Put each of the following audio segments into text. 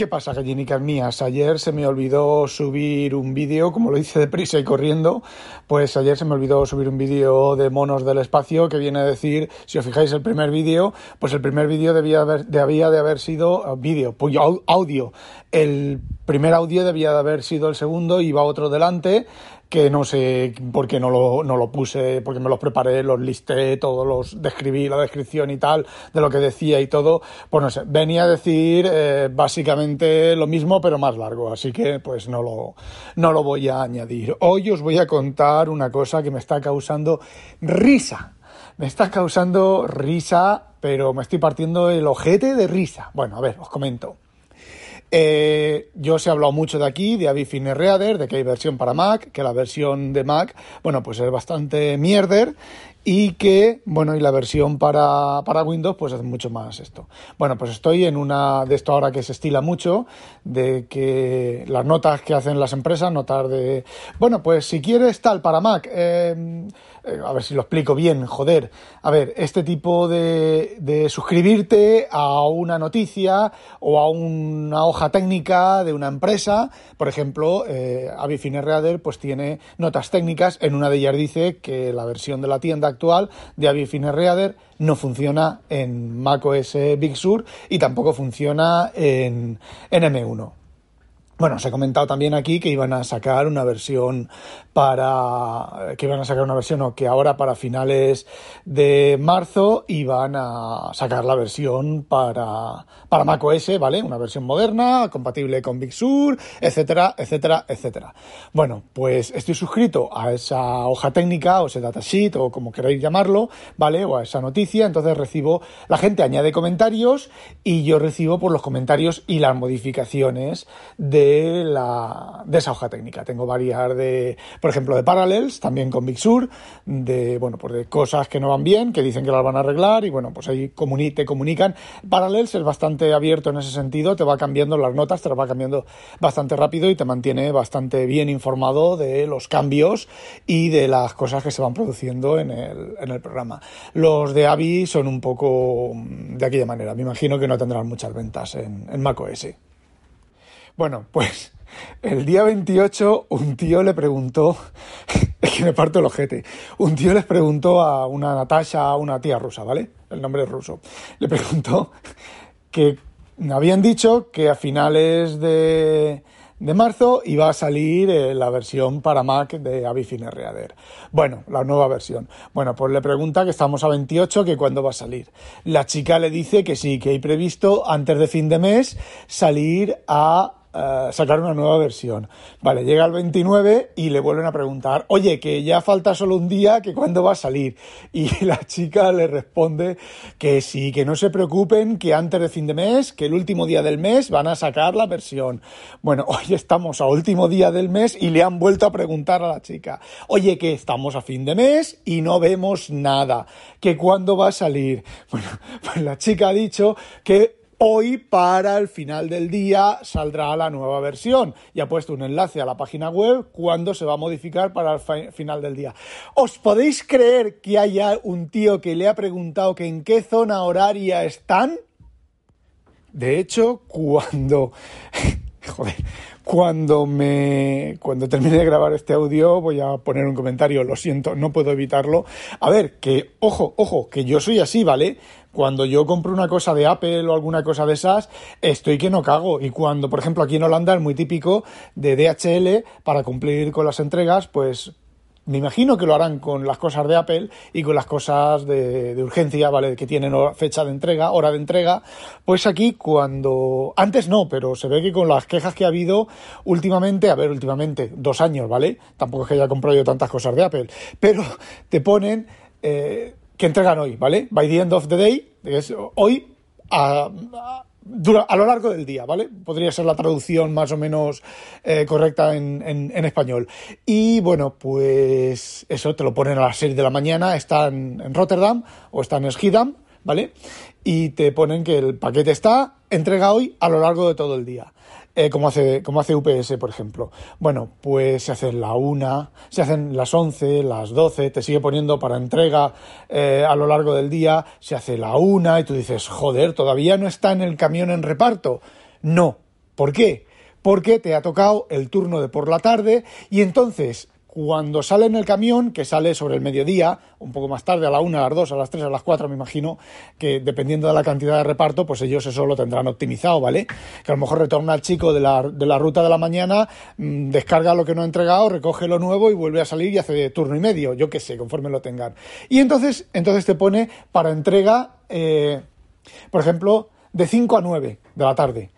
¿Qué pasa, gallinicas mías? Ayer se me olvidó subir un vídeo, como lo hice deprisa y corriendo, pues ayer se me olvidó subir un vídeo de monos del espacio que viene a decir, si os fijáis el primer vídeo, pues el primer vídeo debía, de haber sido uh, vídeo, pues audio. El primer audio debía de haber sido el segundo, iba otro delante, que no sé por qué no lo, no lo puse, porque me los preparé, los listé, todos los describí, la descripción y tal, de lo que decía y todo, pues no sé, venía a decir eh, básicamente lo mismo pero más largo, así que pues no lo, no lo voy a añadir. Hoy os voy a contar una cosa que me está causando risa. Me está causando risa, pero me estoy partiendo el ojete de risa. Bueno, a ver, os comento. Eh, yo os he hablado mucho de aquí, de Avi Reader, de que hay versión para Mac, que la versión de Mac, bueno, pues es bastante mierder y que, bueno, y la versión para, para Windows, pues es mucho más esto. Bueno, pues estoy en una de esto ahora que se estila mucho, de que las notas que hacen las empresas, notas de, bueno, pues si quieres tal para Mac, eh, eh, a ver si lo explico bien, joder. A ver, este tipo de, de suscribirte a una noticia o a una hoja técnica de una empresa, por ejemplo, eh, Reader pues tiene notas técnicas, en una de ellas dice que la versión de la tienda actual de Avi Reader no funciona en macOS Big Sur y tampoco funciona en, en M1. Bueno, os he comentado también aquí que iban a sacar una versión para. que iban a sacar una versión, o que ahora para finales de marzo iban a sacar la versión para, para macOS, ¿vale? Una versión moderna, compatible con Big Sur, etcétera, etcétera, etcétera. Bueno, pues estoy suscrito a esa hoja técnica, o ese datasheet, o como queráis llamarlo, ¿vale? O a esa noticia, entonces recibo. La gente añade comentarios y yo recibo por los comentarios y las modificaciones de de, esa hoja técnica. Tengo varias de, por ejemplo, de Parallels, también con Big Sur, de, bueno, pues de cosas que no van bien, que dicen que las van a arreglar y bueno, pues ahí te comunican. Parallels es bastante abierto en ese sentido, te va cambiando las notas, te las va cambiando bastante rápido y te mantiene bastante bien informado de los cambios y de las cosas que se van produciendo en el, en el programa. Los de Avi son un poco de aquella manera. Me imagino que no tendrán muchas ventas en, en macOS. Bueno, pues el día 28 un tío le preguntó, es que me parto el ojete, un tío les preguntó a una Natasha, una tía rusa, ¿vale? El nombre es ruso. Le preguntó que habían dicho que a finales de, de marzo iba a salir eh, la versión para Mac de Avi Reader. Bueno, la nueva versión. Bueno, pues le pregunta que estamos a 28, que cuándo va a salir. La chica le dice que sí, que hay previsto antes de fin de mes salir a sacar una nueva versión. Vale, llega el 29 y le vuelven a preguntar, oye, que ya falta solo un día, que cuándo va a salir. Y la chica le responde que sí, que no se preocupen, que antes de fin de mes, que el último día del mes van a sacar la versión. Bueno, hoy estamos a último día del mes y le han vuelto a preguntar a la chica, oye, que estamos a fin de mes y no vemos nada, que cuándo va a salir. Bueno, pues la chica ha dicho que Hoy para el final del día saldrá la nueva versión y ha puesto un enlace a la página web cuando se va a modificar para el final del día. ¿Os podéis creer que haya un tío que le ha preguntado que en qué zona horaria están? De hecho, cuando... Joder, cuando me cuando termine de grabar este audio voy a poner un comentario, lo siento, no puedo evitarlo. A ver, que ojo, ojo, que yo soy así, ¿vale? Cuando yo compro una cosa de Apple o alguna cosa de esas, estoy que no cago. Y cuando, por ejemplo, aquí en Holanda es muy típico de DHL, para cumplir con las entregas, pues me imagino que lo harán con las cosas de Apple y con las cosas de, urgencia, ¿vale? Que tienen fecha de entrega, hora de entrega. Pues aquí cuando... Antes no, pero se ve que con las quejas que ha habido últimamente, a ver, últimamente, dos años, ¿vale? Tampoco es que haya comprado yo tantas cosas de Apple, pero te ponen... Eh, que entregan hoy, ¿vale? By the end of the day, es hoy a, a lo largo del día, ¿vale? Podría ser la traducción más o menos eh, correcta en, en, español. Y bueno, pues eso te lo ponen a las 6 de la mañana, está en, Rotterdam o está en Schiedam, ¿vale? Y te ponen que el paquete está entrega hoy a lo largo de todo el día. Eh, como, hace, como hace UPS, por ejemplo. Bueno, pues se hacen la una, se hacen las 11, las 12, te sigue poniendo para entrega eh, a lo largo del día, se hace la una y tú dices, joder, todavía no está en el camión en reparto. No. ¿Por qué? Porque te ha tocado el turno de por la tarde y entonces cuando sale en el camión, que sale sobre el mediodía, un poco más tarde, a la una, a las dos, a las tres, a las cuatro, me imagino, que dependiendo de la cantidad de reparto, pues ellos eso lo tendrán optimizado, ¿vale? Que a lo mejor retorna el chico de la, de la ruta de la mañana, mm, descarga lo que no ha entregado, recoge lo nuevo y vuelve a salir y hace turno y medio, yo qué sé, conforme lo tengan. Y entonces, entonces te pone para entrega, eh, por ejemplo, de 5 a 9 de la tarde.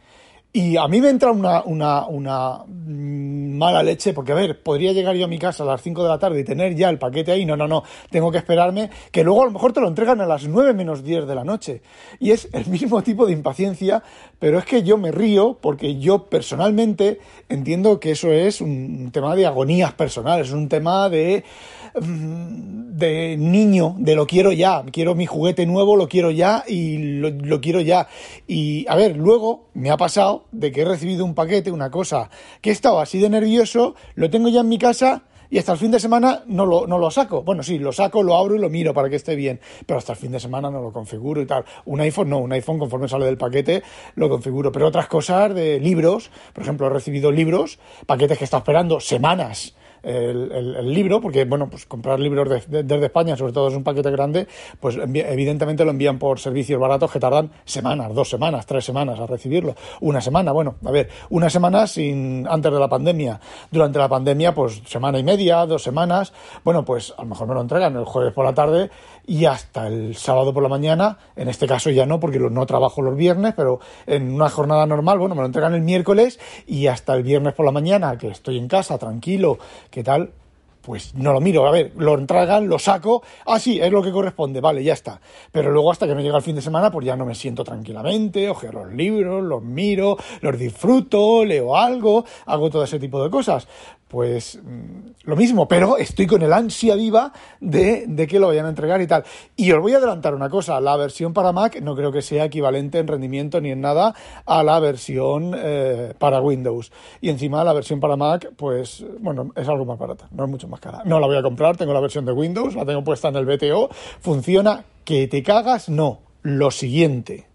Y a mí me entra una, una, una mala leche, porque a ver, podría llegar yo a mi casa a las 5 de la tarde y tener ya el paquete ahí. No, no, no, tengo que esperarme, que luego a lo mejor te lo entregan a las 9 menos 10 de la noche. Y es el mismo tipo de impaciencia, pero es que yo me río porque yo personalmente entiendo que eso es un tema de agonías personales, es un tema de de niño, de lo quiero ya, quiero mi juguete nuevo, lo quiero ya y lo, quiero ya. Y a ver, luego me ha pasado de que he recibido un paquete, una cosa, que he estado así de nervioso, lo tengo ya en mi casa y hasta el fin de semana no lo, no lo saco. Bueno, sí, lo saco, lo abro y lo miro para que esté bien, pero hasta el fin de semana no lo configuro y tal. Un iPhone no, un iPhone conforme sale del paquete lo configuro, pero otras cosas de libros, por ejemplo, he recibido libros, paquetes que está esperando semanas el, libro, porque bueno, pues comprar libros desde España, sobre todo es un paquete grande, pues evidentemente lo envían por servicios baratos que tardan semanas, dos semanas, tres semanas a recibirlo. Una semana, bueno, a ver, una semana sin antes de la pandemia. Durante la pandemia, pues semana y media, dos semanas. Bueno, pues a lo mejor me lo entregan el jueves por la tarde y hasta el sábado por la mañana. En este caso ya no, porque no trabajo los viernes, pero en una jornada normal, bueno, me lo entregan el miércoles y hasta el viernes por la mañana, que estoy en casa, tranquilo, ¿qué tal? Pues no lo miro, a ver, lo entregan, lo saco, ah, sí, es lo que corresponde, vale, ya está. Pero luego hasta que me llega el fin de semana, pues ya no me siento tranquilamente, ojeo los libros, los miro, los disfruto, leo algo, hago todo ese tipo de cosas pues mm, lo mismo, pero estoy con el ansia viva de, de, que lo vayan a entregar y tal. Y os voy a adelantar una cosa, la versión para Mac no creo que sea equivalente en rendimiento ni en nada a la versión eh, para Windows. Y encima la versión para Mac, pues bueno, es algo más barata, no es mucho más cara. No la voy a comprar, tengo la versión de Windows, la tengo puesta en el BTO, funciona, que te cagas, no, lo siguiente.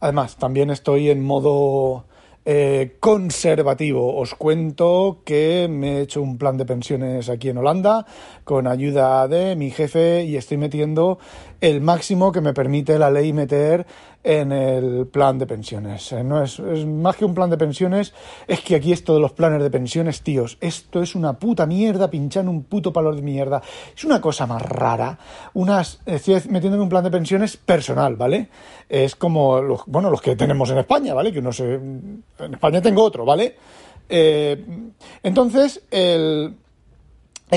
Además, también estoy en modo eh, conservativo. Os cuento que me he hecho un plan de pensiones aquí en Holanda con ayuda de mi jefe y estoy metiendo el máximo que me permite la ley meter en el plan de pensiones. Eh, no es, más que un plan de pensiones, es que aquí esto de los planes de pensiones, tíos, esto es una puta mierda, pinchando un puto palo de mierda. Es una cosa más rara. Unas, estoy metiéndome un plan de pensiones personal, ¿vale? Es como los, bueno, los que tenemos en España, ¿vale? Que no sé, en España tengo otro, ¿vale? Eh, entonces, el,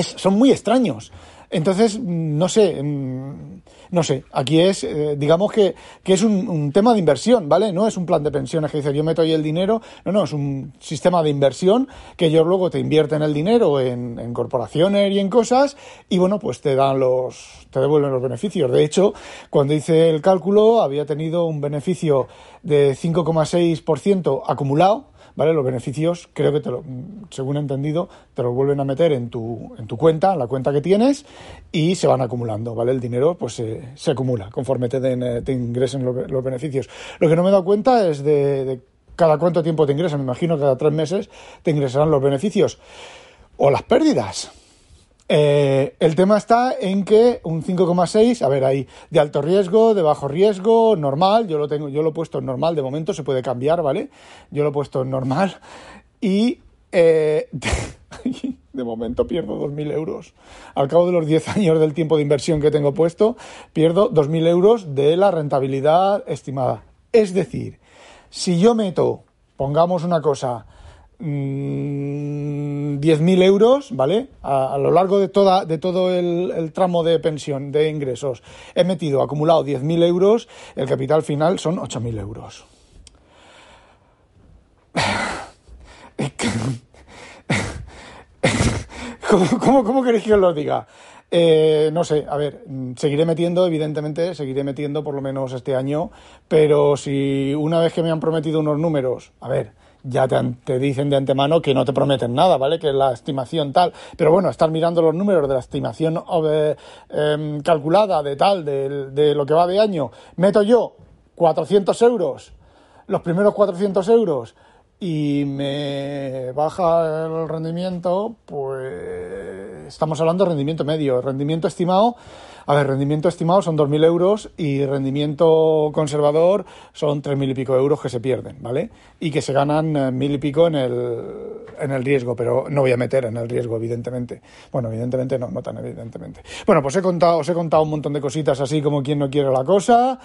son muy extraños. Entonces, no sé, mm, no sé, aquí es, eh, digamos que, que es un, tema de inversión, ¿vale? No es un plan de pensiones que dice yo meto ahí el dinero, no, no, es un sistema de inversión que ellos luego te invierten el dinero en, en corporaciones y en cosas y bueno, pues te dan los, te devuelven los beneficios. De hecho, cuando hice el cálculo había tenido un beneficio de 5,6% acumulado, ¿vale? Los beneficios, creo que te lo, según he entendido, te los vuelven a meter en tu, en tu cuenta, en la cuenta que tienes, y se van acumulando, ¿vale? El dinero pues se acumula conforme te, den, eh, te ingresen los, beneficios. Lo que no me he dado cuenta es de, cada cuánto tiempo te ingresan, me imagino que cada tres meses te ingresarán los beneficios o las pérdidas. Eh, el tema está en que un 5,6, a ver, hay de alto riesgo, de bajo riesgo, normal, yo lo tengo, yo lo he puesto en normal, de momento se puede cambiar, ¿vale? Yo lo he puesto en normal y eh, de momento pierdo 2.000 euros. Al cabo de los 10 años del tiempo de inversión que tengo puesto, pierdo 2.000 euros de la rentabilidad estimada. Es decir, si yo meto, pongamos una cosa, Mm, 10.000 euros, ¿vale? A, lo largo de, toda, de todo el, tramo de pensión, de ingresos, he metido, acumulado 10.000 euros, el capital final son 8.000 euros. ¿Cómo, cómo, cómo queréis que os lo diga? Eh, no sé, a ver, seguiré metiendo, evidentemente, seguiré metiendo por lo menos este año, pero si una vez que me han prometido unos números, a ver, ya te, dicen de antemano que no te prometen nada, ¿vale? Que la estimación tal. Pero bueno, estar mirando los números de la estimación em, calculada de tal, de, de, lo que va de año, meto yo 400 euros, los primeros 400 euros, y me baja el rendimiento, pues estamos hablando de rendimiento medio. Rendimiento estimado a ver, rendimiento estimado son 2.000 euros y rendimiento conservador son 3.000 y pico euros que se pierden, ¿vale? Y que se ganan 1.000 y pico en el, en el riesgo, pero no voy a meter en el riesgo, evidentemente. Bueno, evidentemente no, no tan evidentemente. Bueno, pues he contado, os he contado un montón de cositas así como quien no quiere la cosa,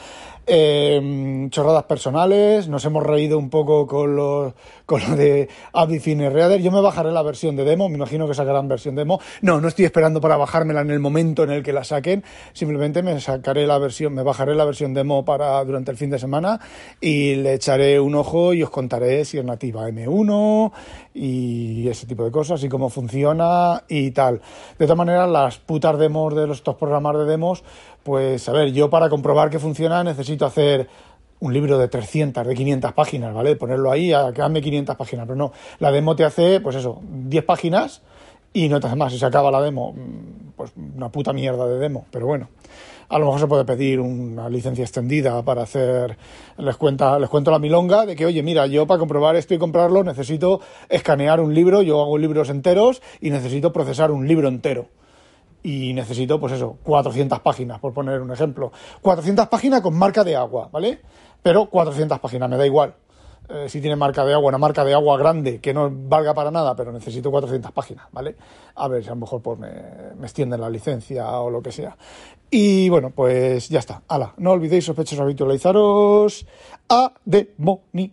eh, chorradas personales, nos hemos reído un poco con lo, con lo de Abifine Reader. Yo me bajaré la versión de demo, me imagino que sacarán versión demo. No, no estoy esperando para bajármela en el momento en el que la saquen simplemente me sacaré la versión, me bajaré la versión demo para durante el fin de semana y le echaré un ojo y os contaré si es nativa M1 y ese tipo de cosas y cómo funciona y tal. De todas maneras, las putas demos de los, estos programas de demos, pues a ver, yo para comprobar que funciona necesito hacer un libro de 300, de 500 páginas, ¿vale? Ponerlo ahí que 500 páginas, pero no, la demo te hace, pues eso, 10 páginas y no te hace más. Si se acaba la demo, pues una puta mierda de demo, pero bueno. A lo mejor se puede pedir una licencia extendida para hacer. Les, cuenta, les cuento la milonga de que, oye, mira, yo para comprobar esto y comprarlo necesito escanear un libro, yo hago libros enteros y necesito procesar un libro entero. Y necesito, pues eso, 400 páginas, por poner un ejemplo. 400 páginas con marca de agua, ¿vale? Pero 400 páginas, me da igual. Eh, si tiene marca de agua, una marca de agua grande que no valga para nada, pero necesito 400 páginas, ¿vale? A ver si a lo mejor pues, me, extienden la licencia o lo que sea. Y bueno, pues ya está. Hala, no olvidéis sospechosos habitualizaros a demonio.